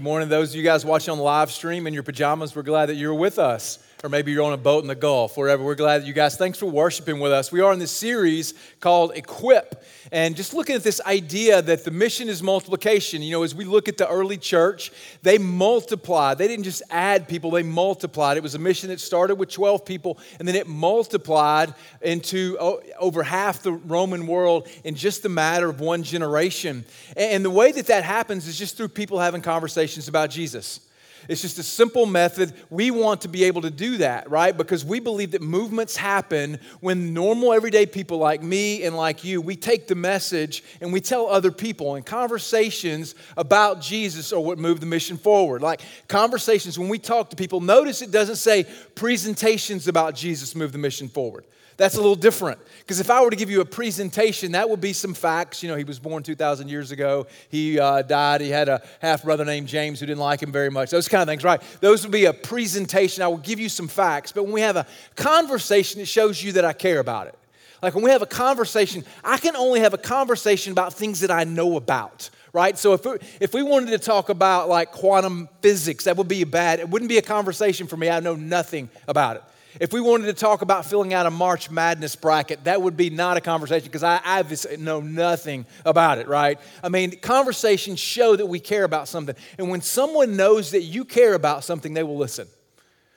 Good morning, those of you guys watching on the live stream in your pajamas. We're glad that you're with us or maybe you're on a boat in the Gulf, wherever. We're glad that you guys, thanks for worshiping with us. We are in this series called Equip, and just looking at this idea that the mission is multiplication. You know, as we look at the early church, they multiplied. They didn't just add people, they multiplied. It was a mission that started with 12 people, and then it multiplied into oh, over half the Roman world in just a matter of one generation. And the way that that happens is just through people having conversations about Jesus. It's just a simple method. We want to be able to do that, right? Because we believe that movements happen when normal, everyday people like me and like you, we take the message and we tell other people. And conversations about Jesus are what move the mission forward. Like conversations, when we talk to people, notice it doesn't say presentations about Jesus move the mission forward. That's a little different. Because if I were to give you a presentation, that would be some facts. You know, he was born 2,000 years ago. He uh, died. He had a half brother named James who didn't like him very much. Those kind of things, right? Those would be a presentation. I will give you some facts. But when we have a conversation, it shows you that I care about it. Like when we have a conversation, I can only have a conversation about things that I know about right? So if, if we wanted to talk about like quantum physics, that would be bad. It wouldn't be a conversation for me. I know nothing about it. If we wanted to talk about filling out a March Madness bracket, that would be not a conversation because I, I know nothing about it, right? I mean, conversations show that we care about something. And when someone knows that you care about something, they will listen.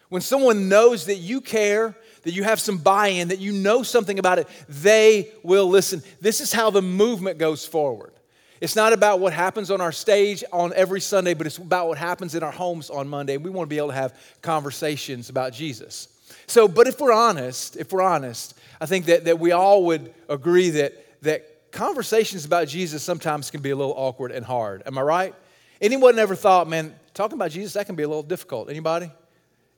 When someone knows that you care, that you have some buy in, that you know something about it, they will listen. This is how the movement goes forward. It's not about what happens on our stage on every Sunday, but it's about what happens in our homes on Monday. We want to be able to have conversations about Jesus. So, but if we're honest, if we're honest, I think that, that we all would agree that, that conversations about Jesus sometimes can be a little awkward and hard. Am I right? Anyone ever thought, man, talking about Jesus, that can be a little difficult? Anybody?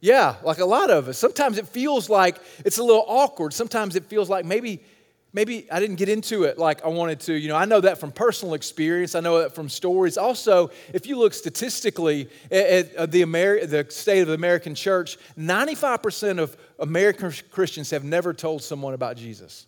Yeah, like a lot of us. Sometimes it feels like it's a little awkward. Sometimes it feels like maybe maybe I didn't get into it like I wanted to. You know, I know that from personal experience. I know that from stories. Also, if you look statistically at, at uh, the, Ameri- the state of the American church, 95% of American Christians have never told someone about Jesus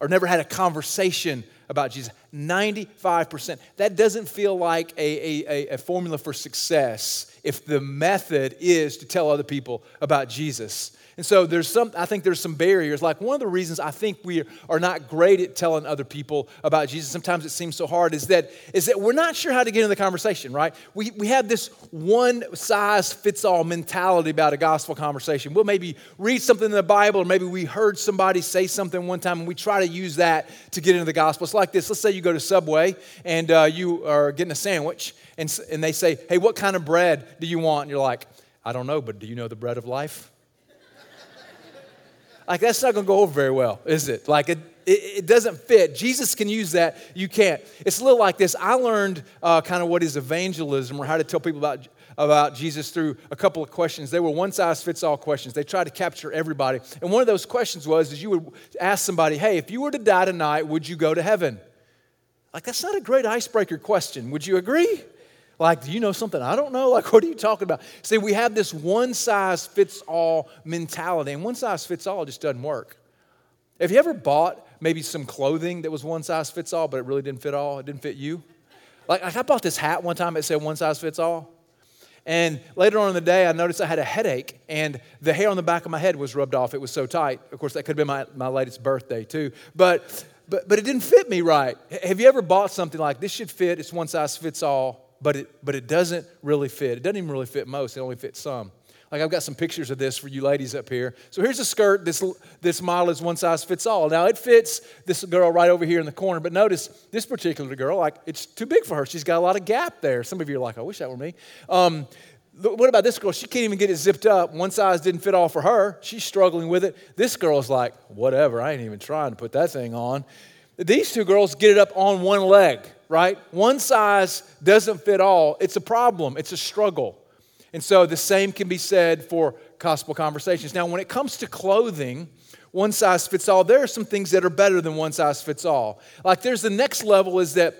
or never had a conversation about Jesus. 95%. That doesn't feel like a, a, a formula for success if the method is to tell other people about Jesus. And so there's some, I think there's some barriers. Like one of the reasons I think we are not great at telling other people about Jesus, sometimes it seems so hard, is that, is that we're not sure how to get in the conversation, right? We, we have this one size fits all mentality about a gospel conversation. We'll maybe read something in the Bible, or maybe we heard somebody say something one time, and we try to use that to get into the gospel. It's like this. Let's say you go to Subway and uh, you are getting a sandwich, and, and they say, Hey, what kind of bread do you want? And you're like, I don't know, but do you know the bread of life? Like, that's not going to go over very well, is it? Like, it, it, doesn't fit. Jesus can use that. You can't. It's a little like this. I learned uh, kind of what is evangelism or how to tell people about, about Jesus through a couple of questions. They were one size fits all questions. They tried to capture everybody. And one of those questions was is you would ask somebody, hey, if you were to die tonight, would you go to heaven? Like, that's not a great icebreaker question. Would you agree? Like, do you know something I don't know? Like, what are you talking about? See, we have this one size fits all mentality, and one size fits all just doesn't work. Have you ever bought maybe some clothing that was one size fits all, but it really didn't fit all? It didn't fit you? Like, I bought this hat one time, it said one size fits all. And later on in the day, I noticed I had a headache, and the hair on the back of my head was rubbed off. It was so tight. Of course, that could have been my, my latest birthday, too. But, but, but it didn't fit me right. Have you ever bought something like this should fit, it's one size fits all, but it, but it doesn't really fit. It doesn't even really fit most, it only fits some. Like I've got some pictures of this for you ladies up here. So here's a skirt. This, this model is one size fits all. Now it fits this girl right over here in the corner, but notice this particular girl, like it's too big for her. She's got a lot of gap there. Some of you are like, I wish that were me. Um, what about this girl? She can't even get it zipped up. One size didn't fit all for her. She's struggling with it. This girl's like, whatever, I ain't even trying to put that thing on. These two girls get it up on one leg right? One size doesn't fit all. It's a problem, it's a struggle. And so the same can be said for gospel conversations. Now, when it comes to clothing, one size fits all, there are some things that are better than one size fits all. Like there's the next level is that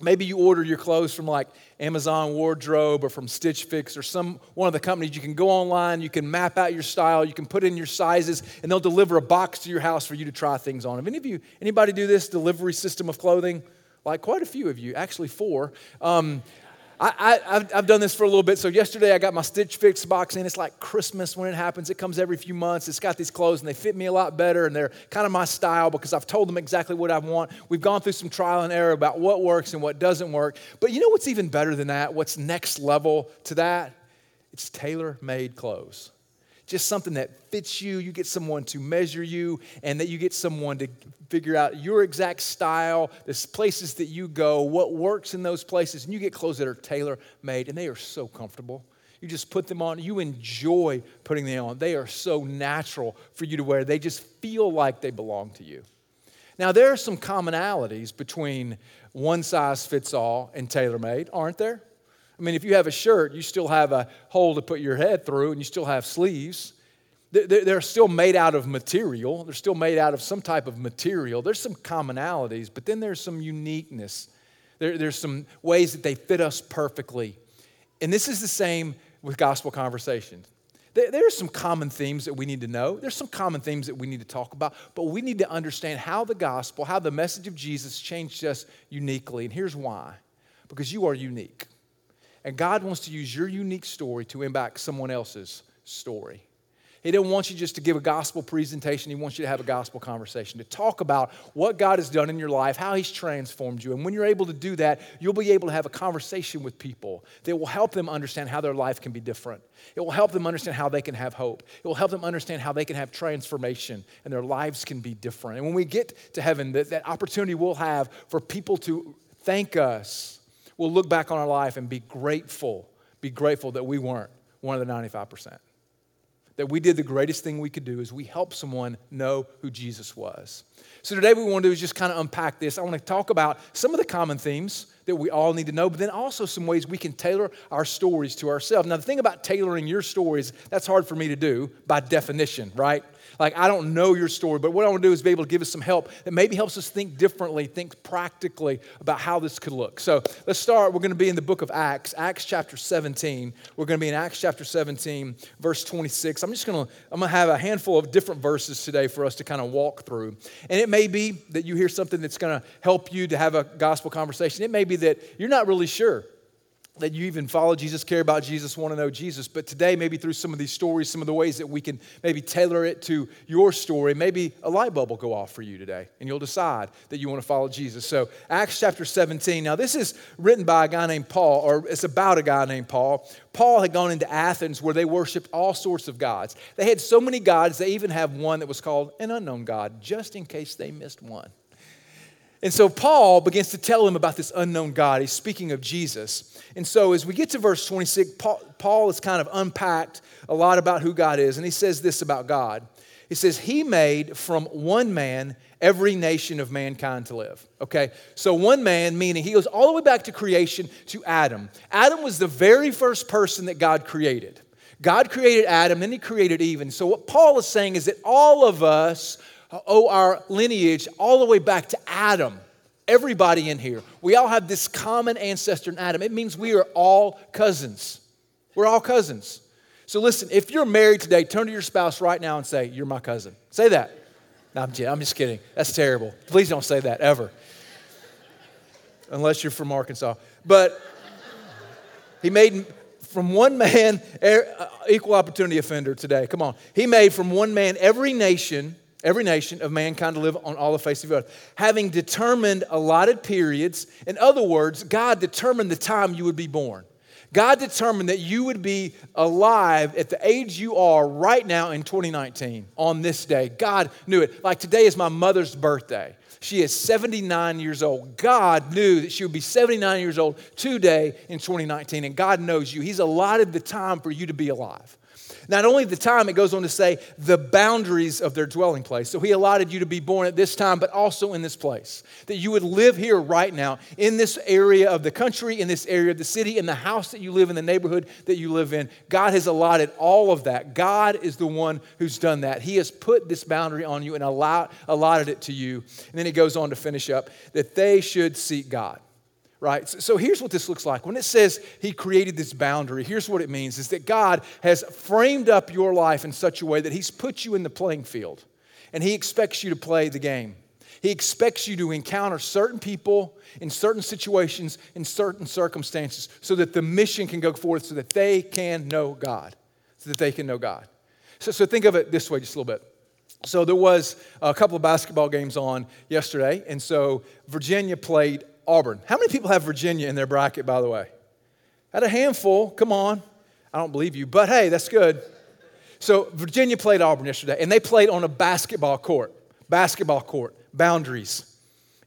maybe you order your clothes from like Amazon Wardrobe or from Stitch Fix or some one of the companies. You can go online, you can map out your style, you can put in your sizes, and they'll deliver a box to your house for you to try things on. Have any of you, anybody do this delivery system of clothing? Like quite a few of you, actually four. Um, I, have done this for a little bit. So yesterday I got my Stitch Fix box in. It's like Christmas when it happens. It comes every few months. It's got these clothes and they fit me a lot better and they're kind of my style because I've told them exactly what I want. We've gone through some trial and error about what works and what doesn't work. But you know what's even better than that? What's next level to that? It's tailor made clothes just something that fits you. You get someone to measure you, and that you get someone to figure out your exact style, the places that you go, what works in those places, and you get clothes that are tailor made, and they are so comfortable. You just put them on. You enjoy putting them on. They are so natural for you to wear. They just feel like they belong to you. Now, there are some commonalities between one size fits all and tailor made, aren't there? I mean, if you have a shirt, you still have a hole to put your head through and you still have sleeves. They're still made out of material. They're still made out of some type of material. There's some commonalities, but then there's some uniqueness. there's some ways that they fit us perfectly. And this is the same with gospel conversations. There, are some common themes that we need to know. There's some common themes that we need to talk about, but we need to understand how the gospel, how the message of Jesus changed us uniquely. And here's why because you are unique. And God wants to use your unique story to impact someone else's story. He doesn't want you just to give a gospel presentation. He wants you to have a gospel conversation, to talk about what God has done in your life, how He's transformed you. And when you're able to do that, you'll be able to have a conversation with people that will help them understand how their life can be different. It will help them understand how they can have hope. It will help them understand how they can have transformation and their lives can be different. And when we get to heaven, that, that opportunity we'll have for people to thank us we'll look back on our life and be grateful, be grateful that we weren't one of the 95%. That we did the greatest thing we could do is we helped someone know who Jesus was. So today what we want to do is just kind of unpack this. I want to talk about some of the common themes that we all need to know, but then also some ways we can tailor our stories to ourselves. Now, the thing about tailoring your stories, that's hard for me to do by definition, right? Like, I don't know your story, but what I want to do is be able to give us some help that maybe helps us think differently, think practically about how this could look. So let's start. We're going to be in the book of Acts, Acts chapter 17. We're going to be in Acts chapter 17, verse 26. I'm just going to, I'm going to have a handful of different verses today for us to kind of walk through. And it may be that you hear something that's going to help you to have a gospel conversation. It may be that you're not really sure that you even follow Jesus, care about Jesus, want to know Jesus. But today, maybe through some of these stories, some of the ways that we can maybe tailor it to your story, maybe a light bulb will go off for you today, and you'll decide that you want to follow Jesus. So, Acts chapter 17. Now, this is written by a guy named Paul, or it's about a guy named Paul. Paul had gone into Athens where they worshiped all sorts of gods. They had so many gods, they even have one that was called an unknown God, just in case they missed one. And so Paul begins to tell him about this unknown God. He's speaking of Jesus. And so as we get to verse 26, Paul, has kind of unpacked a lot about who God is. And he says this about God He says, He made from one man every nation of mankind to live. Okay? So one man, meaning he goes all the way back to creation to Adam. Adam was the very first person that God created. God created Adam, then he created Eve. And so what Paul is saying is that all of us owe our lineage all the way back to Adam. Everybody in here, we all have this common ancestor in Adam. It means we are all cousins. We're all cousins. So listen, if you're married today, turn to your spouse right now and say, You're my cousin. Say that. No, I'm, I'm just kidding. That's terrible. Please don't say that ever. Unless you're from Arkansas. But he made from one man, uh, equal opportunity offender today. Come on. He made from one man every nation every nation of mankind to live on all the face of the earth, having determined allotted periods. In other words, God determined the time you would be born. God determined that you would be alive at the age you are right now in 2019 on this day. God knew it. Like today is my mother's birthday. She is 79 years old. God knew that she would be 79 years old today in 2019, and God knows you. He's allotted the time for you to be alive. Not only the time, it goes on to say the boundaries of their dwelling place. So he allotted you to be born at this time, but also in this place. That you would live here right now, in this area of the country, in this area of the city, in the house that you live in, the neighborhood that you live in. God has allotted all of that. God is the one who's done that. He has put this boundary on you and allotted it to you. And then he goes on to finish up that they should seek God right? So, here's what this looks like. When it says he created this boundary, here's what it means is that God has framed up your life in such a way that he's put you in the playing field and he expects you to play the game. He expects you to encounter certain people in certain situations, in certain circumstances, so that the mission can go forth, so that they can know God. So that they can know God. So, so think of it this way just a little bit. So there was a couple of basketball games on yesterday, and so Virginia played Auburn. How many people have Virginia in their bracket, by the way? Had a handful. Come on. I don't believe you, but hey, that's good. So Virginia played Auburn yesterday, and they played on a basketball court. Basketball court, boundaries.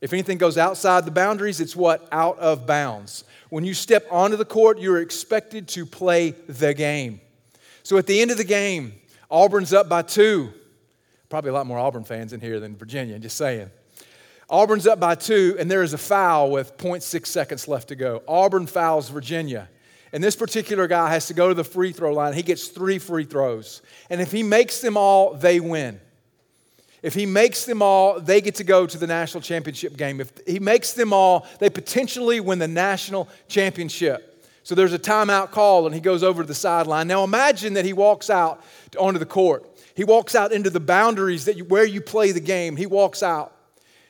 If anything goes outside the boundaries, it's what? Out of bounds. When you step onto the court, you're expected to play the game. So at the end of the game, Auburn's up by two. Probably a lot more Auburn fans in here than Virginia, just saying. Auburn's up by two, and there is a foul with 0.6 seconds left to go. Auburn fouls Virginia. And this particular guy has to go to the free throw line. He gets three free throws. And if he makes them all, they win. If he makes them all, they get to go to the national championship game. If he makes them all, they potentially win the national championship. So there's a timeout call, and he goes over to the sideline. Now imagine that he walks out onto the court. He walks out into the boundaries that you, where you play the game. He walks out,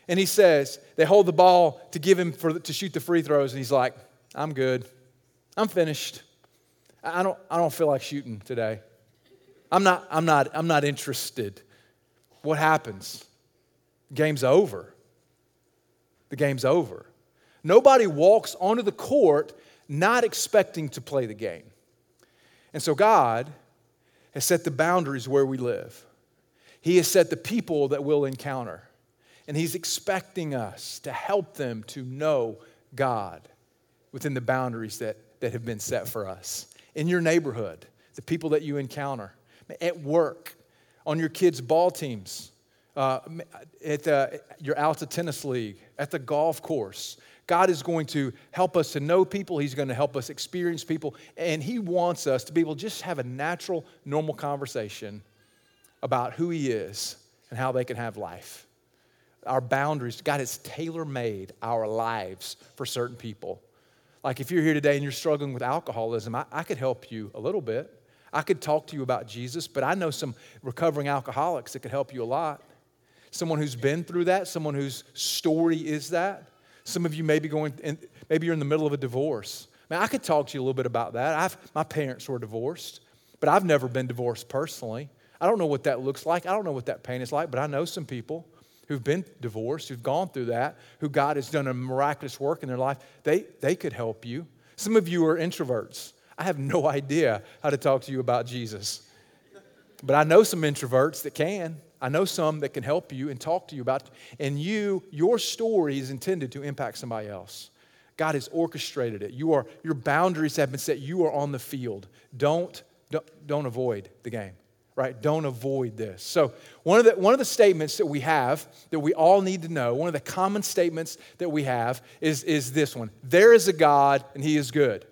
and he says, they hold the ball to give him for, to shoot the free throws, and he's like, I'm good. I'm finished. I don't, I don't feel like shooting today. I'm not, I'm, not, I'm not interested. What happens? Game's over. The game's over. Nobody walks onto the court not expecting to play the game. And so God has set the boundaries where we live. He has set the people that we'll encounter. And He's expecting us to help them to know God within the boundaries that that have been set for us in your neighborhood, the people that you encounter, at work, on your kids' ball teams, uh, at uh, your Alta Tennis League, at the golf course. God is going to help us to know people. He's going to help us experience people. And He wants us to be able to just have a natural, normal conversation about who He is and how they can have life. Our boundaries, God has tailor made our lives for certain people. Like if you're here today and you're struggling with alcoholism, I, I could help you a little bit. I could talk to you about Jesus, but I know some recovering alcoholics that could help you a lot. Someone who's been through that, someone whose story is that. Some of you may be going, in, maybe you're in the middle of a divorce. Man, I could talk to you a little bit about that. I've, my parents were divorced, but I've never been divorced personally. I don't know what that looks like. I don't know what that pain is like, but I know some people who've been divorced, who've gone through that, who God has done a miraculous work in their life, they, they could help you. Some of you are introverts. I have no idea how to talk to you about Jesus. But I know some introverts that can. I know some that can help you and talk to you about and you your story is intended to impact somebody else. God has orchestrated it. You are your boundaries have been set. You are on the field. Don't don't, don't avoid the game right? Don't avoid this. So, one of, the, one of the statements that we have that we all need to know, one of the common statements that we have is, is this one There is a God and He is good.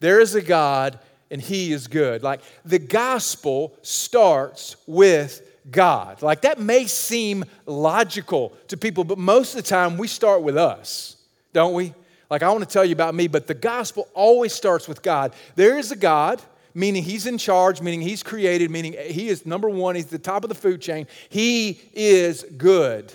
There is a God and He is good. Like the gospel starts with God. Like that may seem logical to people, but most of the time we start with us, don't we? Like I want to tell you about me, but the gospel always starts with God. There is a God meaning he's in charge, meaning he's created, meaning he is number one, he's the top of the food chain. He is good.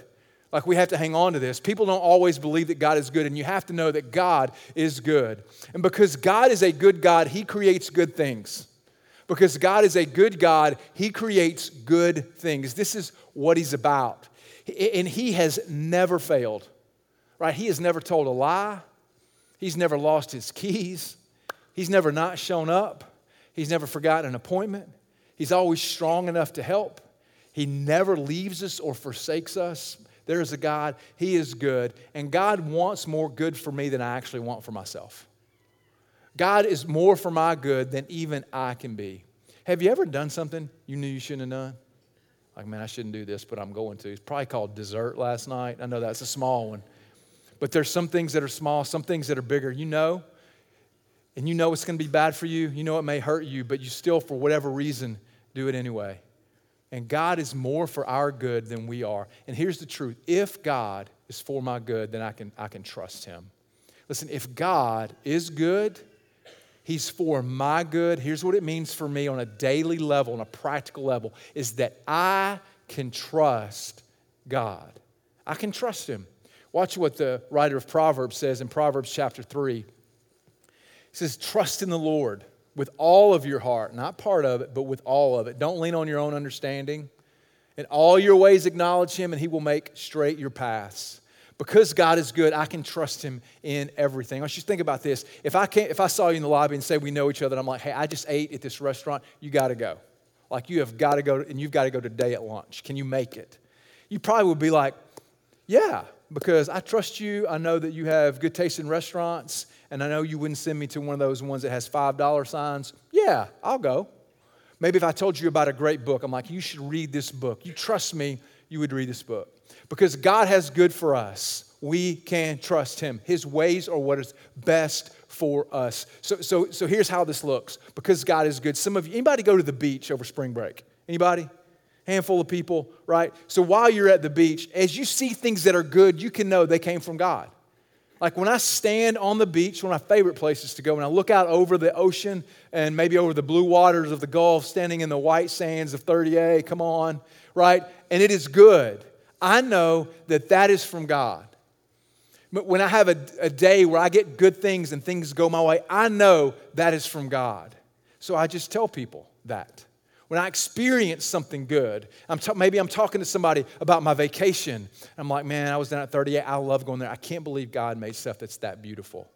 Like we have to hang on to this. People don't always believe that God is good, and you have to know that God is good. And because God is a good God, he creates good things. Because God is a good God, he creates good things. This is what he's about. And he has never failed, right? He has never told a lie. He's never lost his keys. He's never not shown up. He's never forgotten an appointment. He's always strong enough to help. He never leaves us or forsakes us. There is a God, He is good, and God wants more good for me than I actually want for myself. God is more for my good than even I can be. Have you ever done something you knew you shouldn't have done? Like, man, I shouldn't do this, but I'm going to. It's probably called dessert last night. I know that's a small one. But there's some things that are small, some things that are bigger. You know, and you know it's going to be bad for you, you know it may hurt you, but you still, for whatever reason, do it anyway. And God is more for our good than we are. And here's the truth if God is for my good, then I can, I can trust Him. Listen, if God is good, He's for my good. Here's what it means for me on a daily level, on a practical level, is that I can trust God. I can trust him. Watch what the writer of Proverbs says in Proverbs chapter 3. He says, Trust in the Lord with all of your heart, not part of it, but with all of it. Don't lean on your own understanding. In all your ways, acknowledge him, and he will make straight your paths. Because God is good, I can trust him in everything. I to think about this. If I, can't, if I saw you in the lobby and say we know each other, I'm like, hey, I just ate at this restaurant, you got to go. Like you have got to go, and you've got to go today at lunch. Can you make it? You probably would be like, yeah, because I trust you. I know that you have good taste in restaurants, and I know you wouldn't send me to one of those ones that has $5 signs. Yeah, I'll go. Maybe if I told you about a great book, I'm like, you should read this book. You trust me, you would read this book. Because God has good for us. We can trust Him. His ways are what is best for us. So, so, so here's how this looks. Because God is good. Some of you, anybody go to the beach over spring break? Anybody? Handful of people, right? So while you're at the beach, as you see things that are good, you can know they came from God. Like when I stand on the beach, one of my favorite places to go, when I look out over the ocean and maybe over the blue waters of the Gulf, standing in the white sands of 30A, come on, right? And it is good. I know that that is from God. But when I have a, a day where I get good things and things go my way, I know that is from God. So I just tell people that. When I experience something good, I'm maybe I'm talking to somebody about my vacation. I'm like, man, I was down at 30A. I love going there. I can't believe God made stuff that's that beautiful.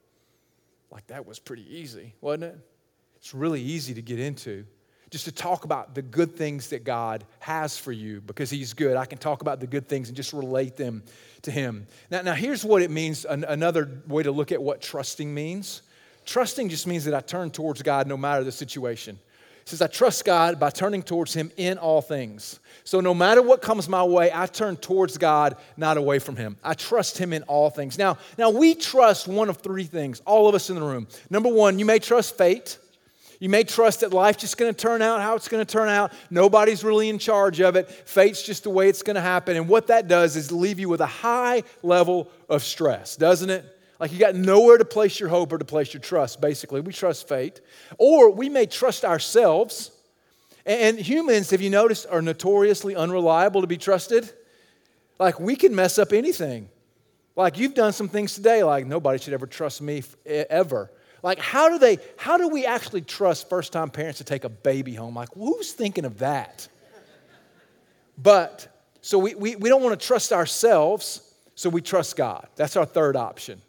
Like, that was pretty easy, wasn't it? It's really easy to get into just to talk about the good things that God has for you because He's good. I can talk about the good things and just relate them to Him. Now, now here's what it means an, another way to look at what trusting means. Trusting just means that I turn towards God no matter the situation. Says, I trust God by turning towards Him in all things. So no matter what comes my way, I turn towards God, not away from Him. I trust Him in all things. Now, now we trust one of three things, all of us in the room. Number one, you may trust fate. You may trust that life's just going to turn out how it's going to turn out. Nobody's really in charge of it. Fate's just the way it's going to happen. And what that does is leave you with a high level of stress, doesn't it? Like you got nowhere to place your hope or to place your trust, basically. We trust fate. Or we may trust ourselves. And humans, have you noticed, are notoriously unreliable to be trusted? Like we can mess up anything. Like you've done some things today, like nobody should ever trust me ever. Like, how do they, how do we actually trust first time parents to take a baby home? Like, who's thinking of that? But, so we, we, we don't want to trust ourselves, so we trust God. That's our third option.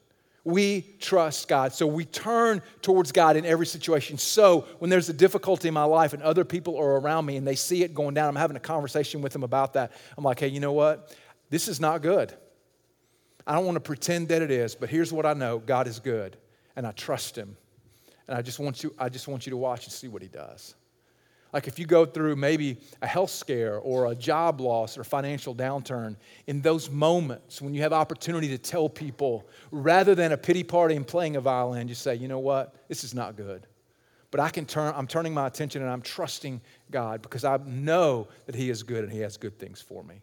We trust God. So we turn towards God in every situation. So when there's a difficulty in my life and other people are around me and they see it going down, I'm having a conversation with them about that. I'm like, hey, you know what? This is not good. I don't want to pretend that it is, but here's what I know God is good and I trust him. And I just want you, I just want you to watch and see what he does. Like if you go through maybe a health scare or a job loss or financial downturn, in those moments when you have opportunity to tell people, rather than a pity party and playing a violin, you say, you know what, this is not good. But I can turn, I'm turning my attention and I'm trusting God because I know that He is good and He has good things for me.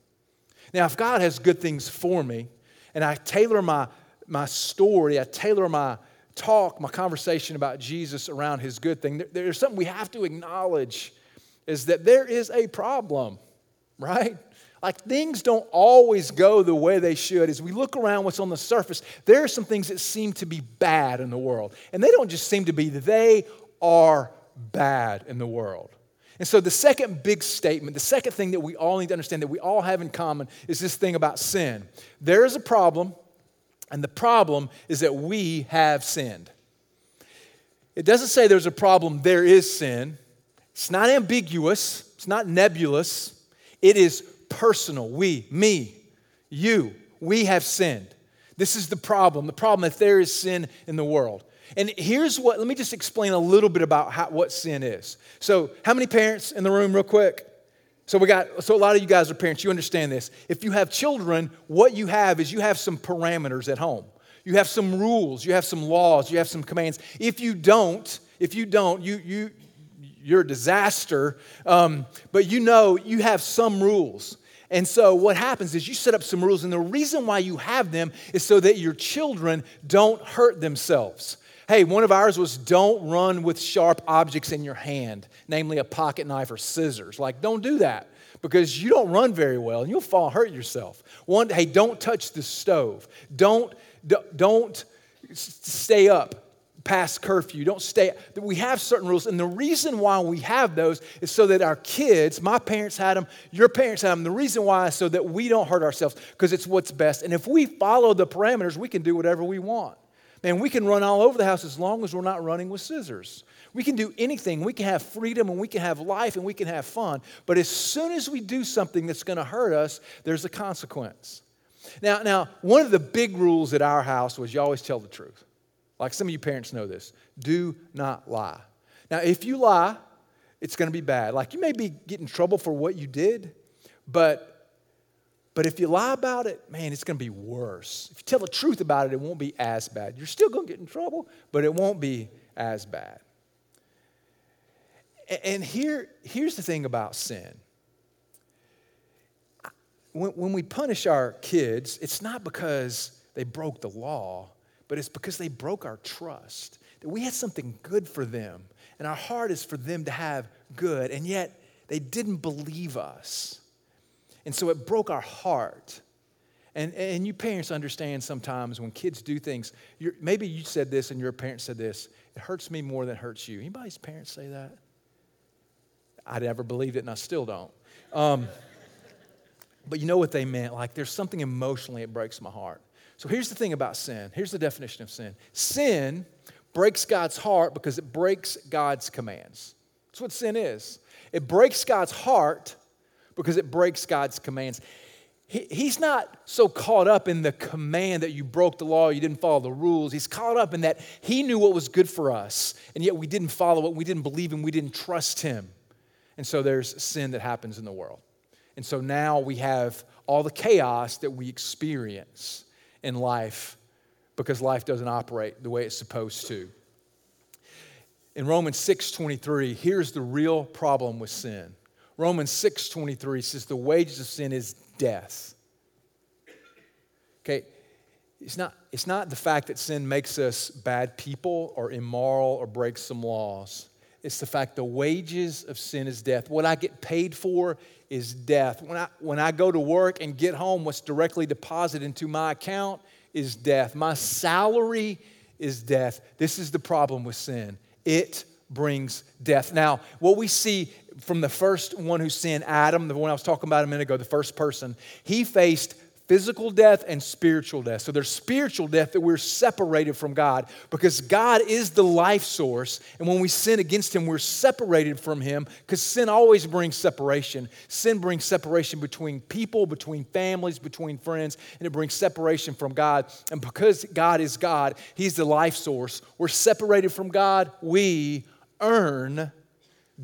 Now, if God has good things for me, and I tailor my, my story, I tailor my, talk, my conversation about Jesus around his good thing, there's something we have to acknowledge is that there is a problem, right? Like things don't always go the way they should. As we look around what's on the surface, there are some things that seem to be bad in the world. And they don't just seem to be, they are bad in the world. And so, the second big statement, the second thing that we all need to understand that we all have in common is this thing about sin. There is a problem, and the problem is that we have sinned. It doesn't say there's a problem, there is sin. It's not ambiguous, it's not nebulous. It is personal. We, me, you, we have sinned. This is the problem. The problem if there is sin in the world. And here's what, let me just explain a little bit about how, what sin is. So, how many parents in the room, real quick? So we got so a lot of you guys are parents, you understand this. If you have children, what you have is you have some parameters at home. You have some rules, you have some laws, you have some commands. If you don't, if you don't, you you you're a disaster. Um, but you know you have some rules. And so what happens is you set up some rules, and the reason why you have them is so that your children don't hurt themselves. Hey, one of ours was don't run with sharp objects in your hand, namely a pocket knife or scissors. Like, don't do that because you don't run very well and you'll fall hurt yourself. One, hey, don't touch the stove. Don't, don't stay up past curfew. Don't stay. We have certain rules. And the reason why we have those is so that our kids, my parents had them, your parents had them. The reason why is so that we don't hurt ourselves because it's what's best. And if we follow the parameters, we can do whatever we want. Man, we can run all over the house as long as we're not running with scissors. We can do anything. We can have freedom and we can have life and we can have fun. But as soon as we do something that's going to hurt us, there's a consequence. Now, now, one of the big rules at our house was you always tell the truth. Like some of you parents know this. Do not lie. Now, if you lie, it's going to be bad. Like you may be getting trouble for what you did, but but if you lie about it, man, it's going to be worse. If you tell the truth about it, it won't be as bad. You're still going to get in trouble, but it won't be as bad. And here, here's the thing about sin. When, when we punish our kids, it's not because they broke the law, but it's because they broke our trust. That we had something good for them, and our heart is for them to have good, and yet they didn't believe us. And so it broke our heart. And, and you parents understand sometimes when kids do things, maybe you said this and your parents said this, it hurts me more than it hurts you. Anybody's parents say that? I never believed it and I still don't. Um, but you know what they meant? Like there's something emotionally it breaks my heart. So here's the thing about sin. Here's the definition of sin sin breaks God's heart because it breaks God's commands. That's what sin is. It breaks God's heart because it breaks God's commands. He, he's not so caught up in the command that you broke the law, you didn't follow the rules. He's caught up in that he knew what was good for us, and yet we didn't follow it, we didn't believe him, we didn't trust him. And so there's sin that happens in the world. And so now we have all the chaos that we experience in life because life doesn't operate the way it's supposed to. In Romans 6:23, here's the real problem with sin. Romans 6:23 says the wages of sin is death. Okay, it's not, it's not the fact that sin makes us bad people or immoral or breaks some laws. It's the fact the wages of sin is death. What I get paid for is death. When I, when I go to work and get home, what's directly deposited into my account is death. My salary is death. This is the problem with sin. It brings death. Now, what we see from the first one who sinned, Adam, the one I was talking about a minute ago, the first person, he faced physical death and spiritual death. So there's spiritual death that we're separated from God because God is the life source. And when we sin against Him, we're separated from Him because sin always brings separation. Sin brings separation between people, between families, between friends, and it brings separation from God. And because God is God, He's the life source, we're separated from God, we earn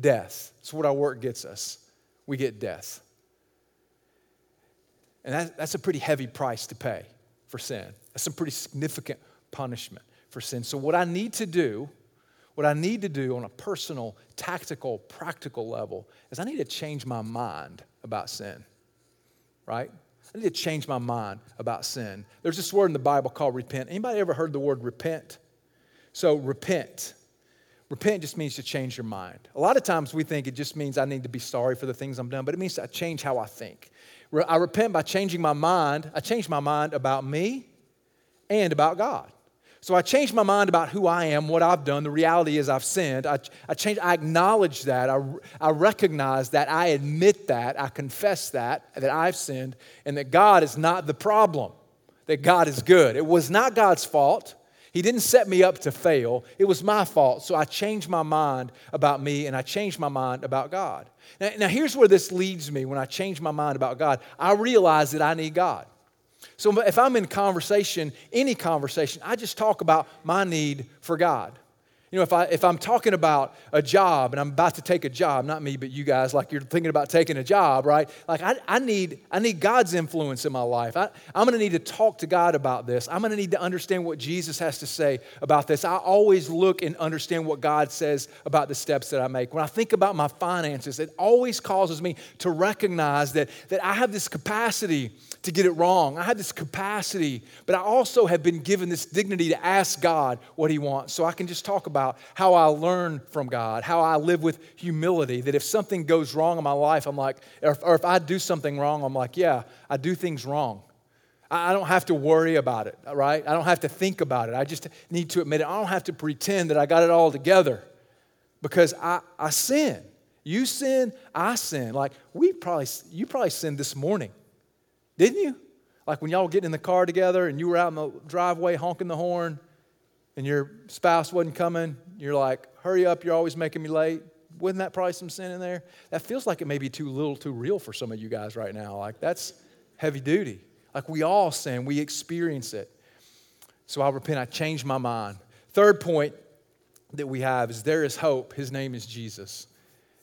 death. That's what our work gets us. We get death. And that, that's a pretty heavy price to pay for sin. That's some pretty significant punishment for sin. So, what I need to do, what I need to do on a personal, tactical, practical level is I need to change my mind about sin, right? I need to change my mind about sin. There's this word in the Bible called repent. Anybody ever heard the word repent? So, repent. Repent just means to change your mind. A lot of times we think it just means I need to be sorry for the things I'm done, but it means I change how I think. I repent by changing my mind. I change my mind about me and about God. So I changed my mind about who I am, what I've done. The reality is I've sinned. I, I change, I acknowledge that. I, I recognize that. I admit that. I confess that, that I've sinned and that God is not the problem, that God is good. It was not God's fault. He didn't set me up to fail. It was my fault. So I changed my mind about me and I changed my mind about God. Now, now, here's where this leads me when I change my mind about God. I realize that I need God. So if I'm in conversation, any conversation, I just talk about my need for God. You know, if, I, if I'm talking about a job and I'm about to take a job, not me, but you guys, like you're thinking about taking a job, right? Like I, I, need, I need God's influence in my life. I, I'm going to need to talk to God about this. I'm going to need to understand what Jesus has to say about this. I always look and understand what God says about the steps that I make. When I think about my finances, it always causes me to recognize that, that I have this capacity to get it wrong. I have this capacity, but I also have been given this dignity to ask God what He wants. So I can just talk about how I learn from God, how I live with humility. That if something goes wrong in my life, I'm like, or if, or if I do something wrong, I'm like, yeah, I do things wrong. I don't have to worry about it, right? I don't have to think about it. I just need to admit it. I don't have to pretend that I got it all together because I, I sin. You sin, I sin. Like we probably, you probably sinned this morning. Didn't you? Like when y'all were getting in the car together and you were out in the driveway honking the horn and your spouse wasn't coming, you're like, hurry up, you're always making me late. Wasn't that probably some sin in there? That feels like it may be too little too real for some of you guys right now. Like that's heavy duty. Like we all sin, we experience it. So I repent, I change my mind. Third point that we have is there is hope. His name is Jesus.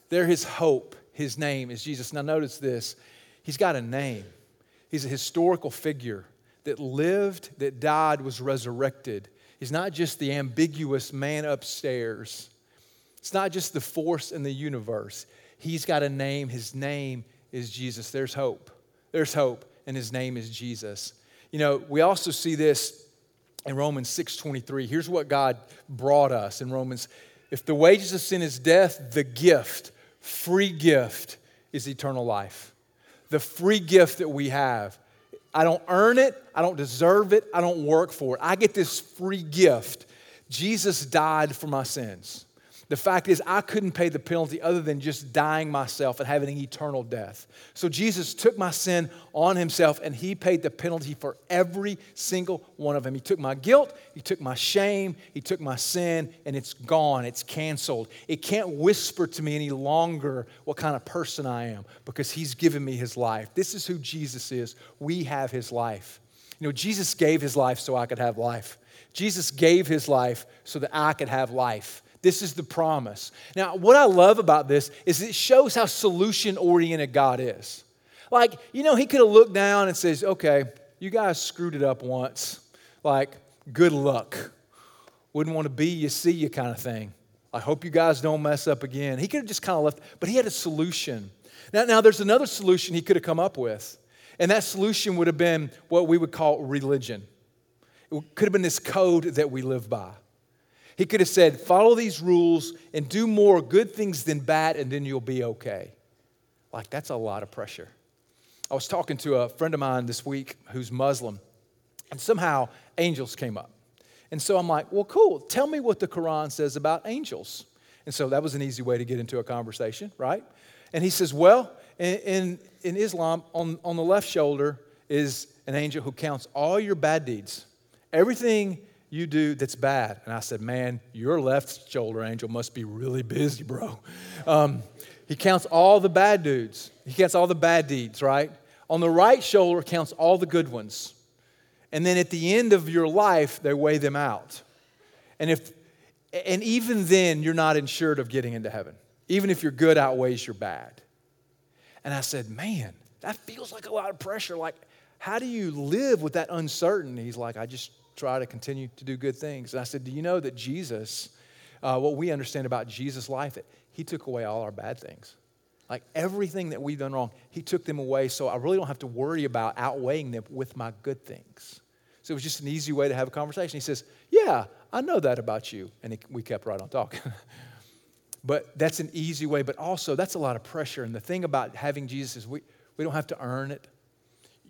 There is hope. His name is Jesus. Now notice this. He's got a name. He's a historical figure that lived, that died, was resurrected. He's not just the ambiguous man upstairs. It's not just the force in the universe. He's got a name. His name is Jesus. There's hope. There's hope, and his name is Jesus. You know, we also see this in Romans 6:23. Here's what God brought us in Romans. If the wages of sin is death, the gift, free gift, is eternal life the free gift that we have. I don't earn it, I don't deserve it, I don't work for it. I get this free gift. Jesus died for my sins. The fact is, I couldn't pay the penalty other than just dying myself and having an eternal death. So Jesus took my sin on himself and he paid the penalty for every single one of them. He took my guilt, he took my shame, he took my sin, and it's gone, it's canceled. It can't whisper to me any longer what kind of person I am because he's given me his life. This is who Jesus is. We have his life. You know, Jesus gave his life so I could have life. Jesus gave his life so that I could have life. This is the promise. Now, what I love about this is it shows how solution oriented God is. Like, you know, he could have looked down and says, okay, you guys screwed it up once. Like, good luck. Wouldn't want to be you, see you kind of thing. I hope you guys don't mess up again. He could have just kind of left, but he had a solution. Now, now there's another solution he could have come up with. And that solution would have been what we would call religion. It could have been this code that we live by. He could have said, Follow these rules and do more good things than bad, and then you'll be okay. Like, that's a lot of pressure. I was talking to a friend of mine this week who's Muslim, and somehow angels came up. And so I'm like, Well, cool. Tell me what the Quran says about angels. And so that was an easy way to get into a conversation, right? And he says, Well, in, in, in Islam, on, on the left shoulder is an angel who counts all your bad deeds. Everything you do that's bad? And I said, Man, your left shoulder angel must be really busy, bro. Um, he counts all the bad dudes, he counts all the bad deeds, right? On the right shoulder counts all the good ones. And then at the end of your life, they weigh them out. And if and even then you're not insured of getting into heaven. Even if your good outweighs your bad. And I said, "Man, that feels like a lot of pressure. Like how do you live with that uncertainty?" He's like, "I just try to continue to do good things. And I said, Do you know that Jesus, uh, what we understand about Jesus' life, that he took away all our bad things? Like everything that we've done wrong, he took them away. So I really don't have to worry about outweighing them with my good things. So it was just an easy way to have a conversation. He says, Yeah, I know that about you. And he, we kept right on talking. but that's an easy way. But also, that's a lot of pressure. And the thing about having Jesus is we, we don't have to earn it,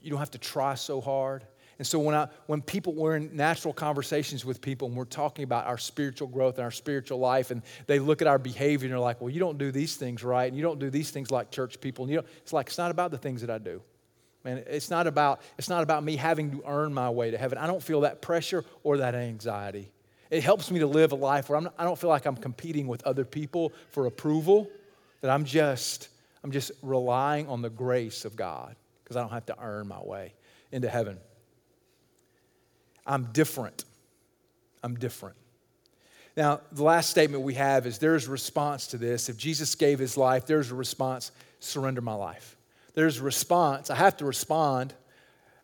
you don't have to try so hard. And so when, I, when people, we're in natural conversations with people and we're talking about our spiritual growth and our spiritual life, and they look at our behavior and they're like, well, you don't do these things right, and you don't do these things like church people. And you know, it's like, it's not about the things that I do. Man, it's not about, it's not about me having to earn my way to heaven. I don't feel that pressure or that anxiety. It helps me to live a life where I'm not, I don't feel like I'm competing with other people for approval, that I'm just, I'm just relying on the grace of God because I don't have to earn my way into heaven. I'm different. I'm different. Now, the last statement we have is there's a response to this. If Jesus gave his life, there's a response surrender my life. There's a response. I have to respond.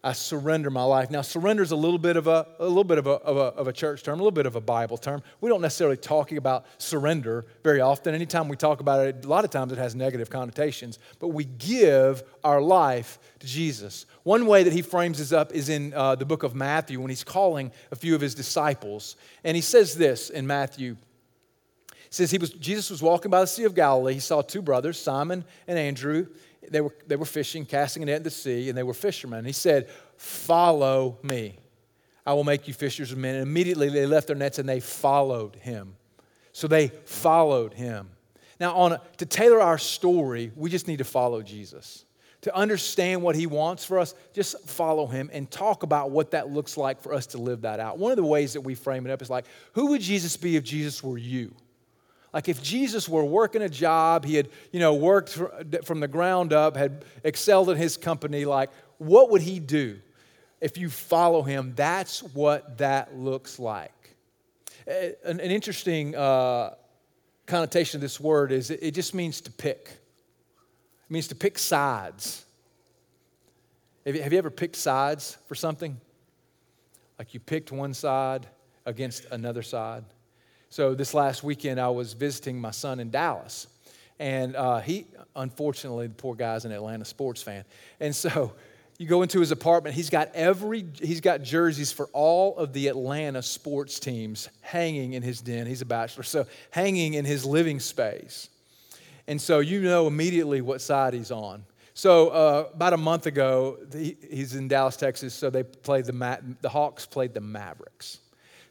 I surrender my life. Now, surrender is a little bit of a, a little bit of a, of, a, of a church term, a little bit of a Bible term. We don't necessarily talk about surrender very often. Anytime we talk about it, a lot of times it has negative connotations, but we give our life to Jesus. One way that he frames this up is in uh, the book of Matthew when he's calling a few of his disciples. And he says this in Matthew. He says he was, Jesus was walking by the Sea of Galilee. He saw two brothers, Simon and Andrew they were, they were fishing, casting a net in the sea, and they were fishermen. He said, Follow me. I will make you fishers of men. And immediately they left their nets and they followed him. So they followed him. Now, on a, to tailor our story, we just need to follow Jesus. To understand what he wants for us, just follow him and talk about what that looks like for us to live that out. One of the ways that we frame it up is like, who would Jesus be if Jesus were you? Like if Jesus were working a job, he had, you know, worked from the ground up, had excelled in his company, like what would he do if you follow him? That's what that looks like. An, an interesting uh, connotation of this word is it, it just means to pick. It means to pick sides. Have you, have you ever picked sides for something? Like you picked one side against another side? So this last weekend, I was visiting my son in Dallas. And uh, he, unfortunately, the poor guy's an Atlanta sports fan. And so you go into his apartment, he's got every, he's got jerseys for all of the Atlanta sports teams hanging in his den. He's a bachelor, so hanging in his living space. And so you know immediately what side he's on. So uh, about a month ago, he, he's in Dallas, Texas. So they played the Ma- the Hawks played the Mavericks.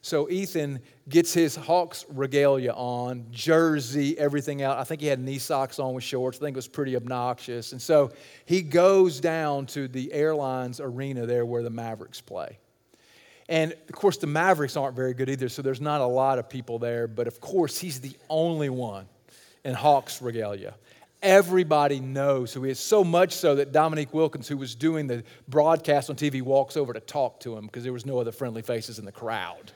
So Ethan gets his Hawks regalia on, jersey, everything out. I think he had knee socks on with shorts. I think it was pretty obnoxious. And so he goes down to the airlines arena there where the Mavericks play. And of course, the Mavericks aren't very good either, so there's not a lot of people there. But of course, he's the only one in Hawks regalia. Everybody knows who he is, so much so that Dominique Wilkins, who was doing the broadcast on TV, walks over to talk to him because there was no other friendly faces in the crowd.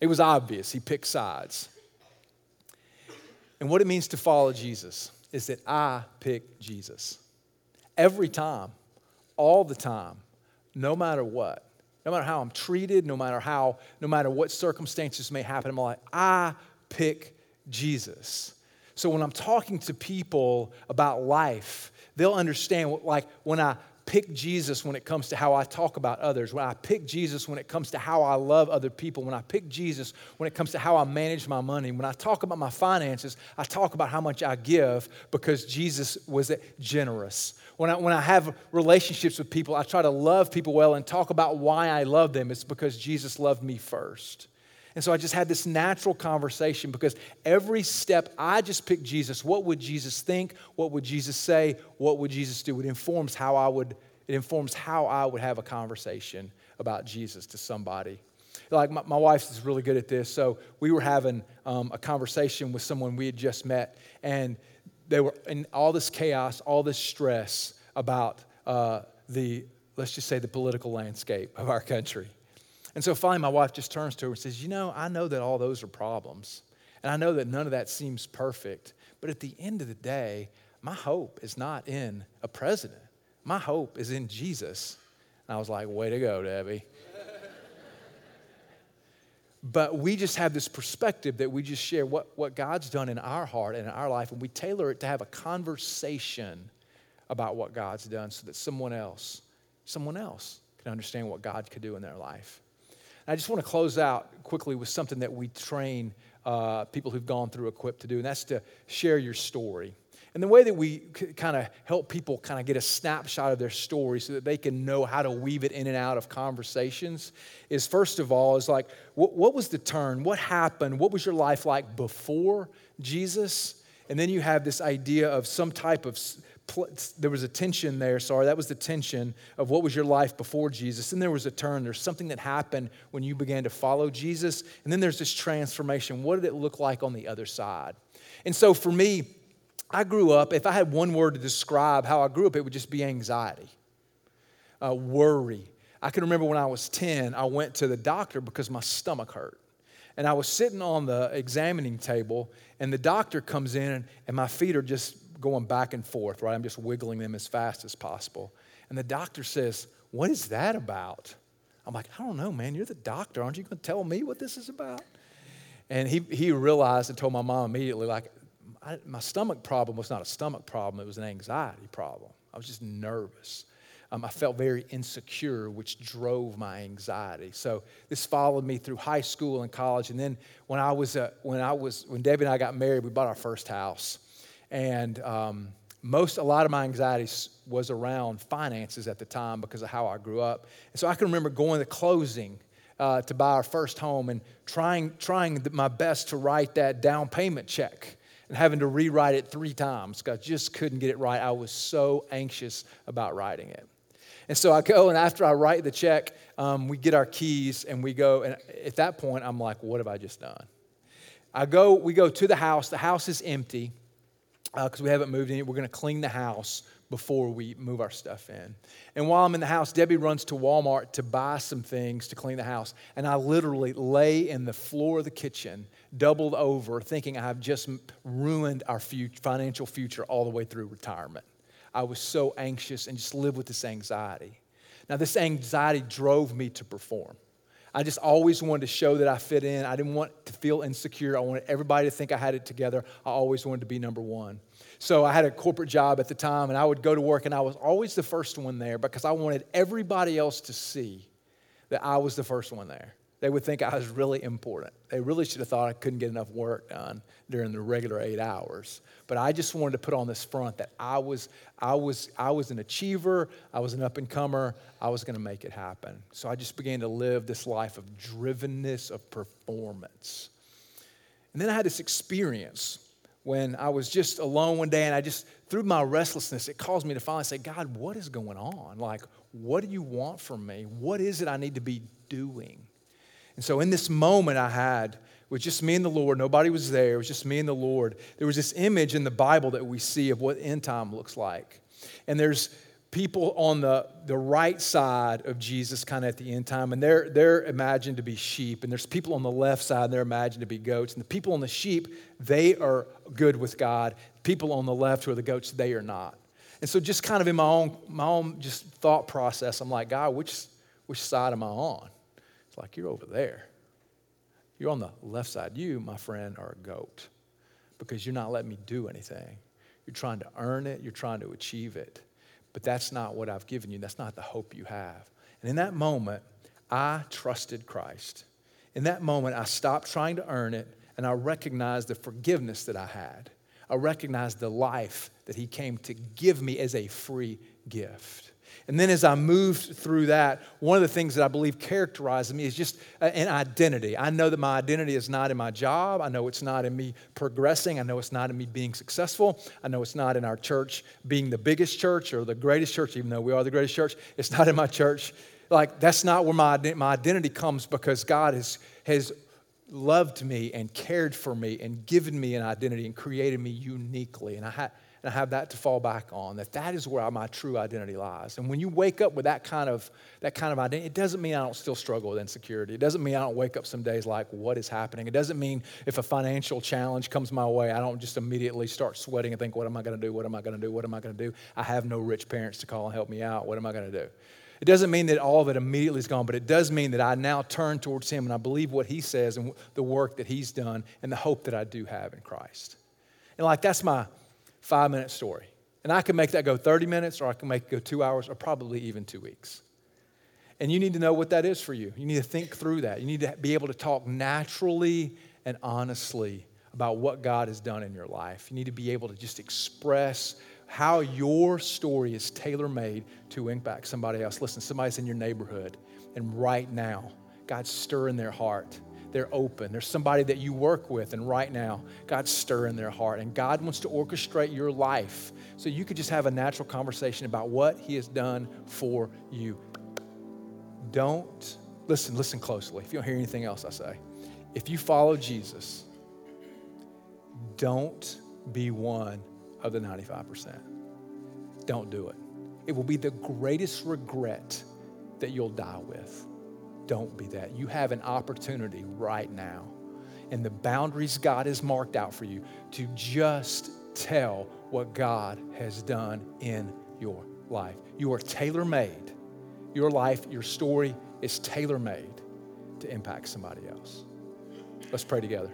It was obvious. He picked sides. And what it means to follow Jesus is that I pick Jesus. Every time, all the time, no matter what, no matter how I'm treated, no matter how, no matter what circumstances may happen in my life, I pick Jesus. So when I'm talking to people about life, they'll understand what, like when I pick Jesus when it comes to how I talk about others, when I pick Jesus when it comes to how I love other people, when I pick Jesus when it comes to how I manage my money, when I talk about my finances, I talk about how much I give because Jesus was generous. When I, when I have relationships with people, I try to love people well and talk about why I love them. It's because Jesus loved me first. And so I just had this natural conversation because every step I just picked Jesus. What would Jesus think? What would Jesus say? What would Jesus do? It informs how I would, it informs how I would have a conversation about Jesus to somebody. Like my, my wife is really good at this. So we were having um, a conversation with someone we had just met, and they were in all this chaos, all this stress about uh, the, let's just say, the political landscape of our country. And so finally, my wife just turns to her and says, You know, I know that all those are problems. And I know that none of that seems perfect. But at the end of the day, my hope is not in a president. My hope is in Jesus. And I was like, Way to go, Debbie. but we just have this perspective that we just share what, what God's done in our heart and in our life, and we tailor it to have a conversation about what God's done so that someone else, someone else can understand what God could do in their life. I just want to close out quickly with something that we train uh, people who've gone through Equip to do, and that's to share your story. And the way that we kind of help people kind of get a snapshot of their story so that they can know how to weave it in and out of conversations is first of all, is like, what, what was the turn? What happened? What was your life like before Jesus? And then you have this idea of some type of there was a tension there, sorry, that was the tension of what was your life before Jesus. And there was a turn. There's something that happened when you began to follow Jesus. And then there's this transformation. What did it look like on the other side? And so for me, I grew up, if I had one word to describe how I grew up, it would just be anxiety, uh, worry. I can remember when I was 10, I went to the doctor because my stomach hurt. And I was sitting on the examining table, and the doctor comes in, and, and my feet are just going back and forth, right? I'm just wiggling them as fast as possible. And the doctor says, What is that about? I'm like, I don't know, man. You're the doctor. Aren't you going to tell me what this is about? And he, he realized and told my mom immediately, like, I, my stomach problem was not a stomach problem, it was an anxiety problem. I was just nervous. Um, I felt very insecure, which drove my anxiety. So this followed me through high school and college. And then when I was, uh, when I was, when Debbie and I got married, we bought our first house. And um, most, a lot of my anxiety was around finances at the time because of how I grew up. And so I can remember going to closing uh, to buy our first home and trying, trying my best to write that down payment check and having to rewrite it three times because I just couldn't get it right. I was so anxious about writing it. And so I go, and after I write the check, um, we get our keys and we go. And at that point, I'm like, what have I just done? I go, we go to the house. The house is empty because uh, we haven't moved in. We're going to clean the house before we move our stuff in. And while I'm in the house, Debbie runs to Walmart to buy some things to clean the house. And I literally lay in the floor of the kitchen, doubled over, thinking I've just ruined our future, financial future all the way through retirement. I was so anxious and just lived with this anxiety. Now, this anxiety drove me to perform. I just always wanted to show that I fit in. I didn't want to feel insecure. I wanted everybody to think I had it together. I always wanted to be number one. So I had a corporate job at the time, and I would go to work, and I was always the first one there because I wanted everybody else to see that I was the first one there they would think I was really important. They really should have thought I couldn't get enough work done during the regular eight hours. But I just wanted to put on this front that I was, I was, I was an achiever, I was an up and comer, I was going to make it happen. So I just began to live this life of drivenness, of performance. And then I had this experience when I was just alone one day and I just, through my restlessness, it caused me to finally say, God, what is going on? Like, what do you want from me? What is it I need to be doing? And so, in this moment I had with just me and the Lord, nobody was there, it was just me and the Lord. There was this image in the Bible that we see of what end time looks like. And there's people on the, the right side of Jesus, kind of at the end time, and they're, they're imagined to be sheep. And there's people on the left side, and they're imagined to be goats. And the people on the sheep, they are good with God. People on the left who are the goats, they are not. And so, just kind of in my own, my own just thought process, I'm like, God, which, which side am I on? Like you're over there. You're on the left side. You, my friend, are a goat because you're not letting me do anything. You're trying to earn it, you're trying to achieve it. But that's not what I've given you. That's not the hope you have. And in that moment, I trusted Christ. In that moment, I stopped trying to earn it and I recognized the forgiveness that I had. I recognized the life that He came to give me as a free gift. And then as I moved through that, one of the things that I believe characterizes me is just an identity. I know that my identity is not in my job. I know it's not in me progressing. I know it's not in me being successful. I know it's not in our church being the biggest church or the greatest church, even though we are the greatest church. It's not in my church. Like, that's not where my, my identity comes because God has, has loved me and cared for me and given me an identity and created me uniquely. And I had and I have that to fall back on, that that is where my true identity lies. And when you wake up with that kind of, that kind of identity, it doesn't mean I don't still struggle with insecurity. It doesn't mean I don't wake up some days like, what is happening? It doesn't mean if a financial challenge comes my way, I don't just immediately start sweating and think, what am I going to do? What am I going to do? What am I going to do? I have no rich parents to call and help me out. What am I going to do? It doesn't mean that all of it immediately is gone, but it does mean that I now turn towards Him and I believe what He says and the work that He's done and the hope that I do have in Christ. And like that's my five minute story. And I can make that go 30 minutes, or I can make it go two hours, or probably even two weeks. And you need to know what that is for you. You need to think through that. You need to be able to talk naturally and honestly about what God has done in your life. You need to be able to just express how your story is tailor made to impact somebody else. Listen, somebody's in your neighborhood, and right now, God's stirring their heart they're open. There's somebody that you work with, and right now, God's stirring their heart. And God wants to orchestrate your life so you could just have a natural conversation about what He has done for you. Don't, listen, listen closely. If you don't hear anything else I say, if you follow Jesus, don't be one of the 95%. Don't do it. It will be the greatest regret that you'll die with don't be that. You have an opportunity right now and the boundaries God has marked out for you to just tell what God has done in your life. You are tailor made. Your life, your story is tailor made to impact somebody else. Let's pray together.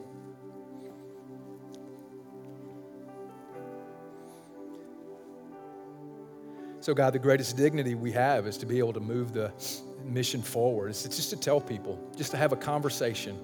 So, God, the greatest dignity we have is to be able to move the mission forward. It's just to tell people, just to have a conversation.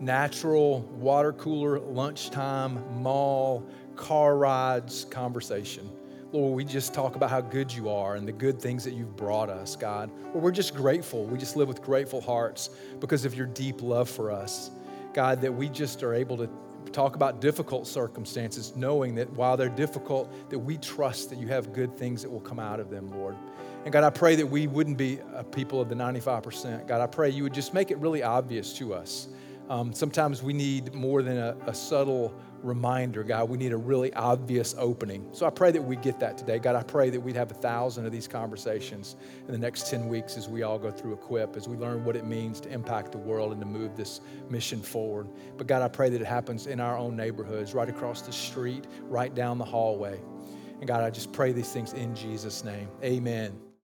Natural, water cooler, lunchtime, mall, car rides conversation. Lord, we just talk about how good you are and the good things that you've brought us, God. We're just grateful. We just live with grateful hearts because of your deep love for us. God, that we just are able to talk about difficult circumstances, knowing that while they're difficult, that we trust that you have good things that will come out of them, Lord. And God, I pray that we wouldn't be a people of the 95%. God, I pray you would just make it really obvious to us. Um, sometimes we need more than a, a subtle reminder, God. We need a really obvious opening. So I pray that we get that today. God, I pray that we'd have a thousand of these conversations in the next 10 weeks as we all go through Equip, as we learn what it means to impact the world and to move this mission forward. But God, I pray that it happens in our own neighborhoods, right across the street, right down the hallway. And God, I just pray these things in Jesus' name. Amen.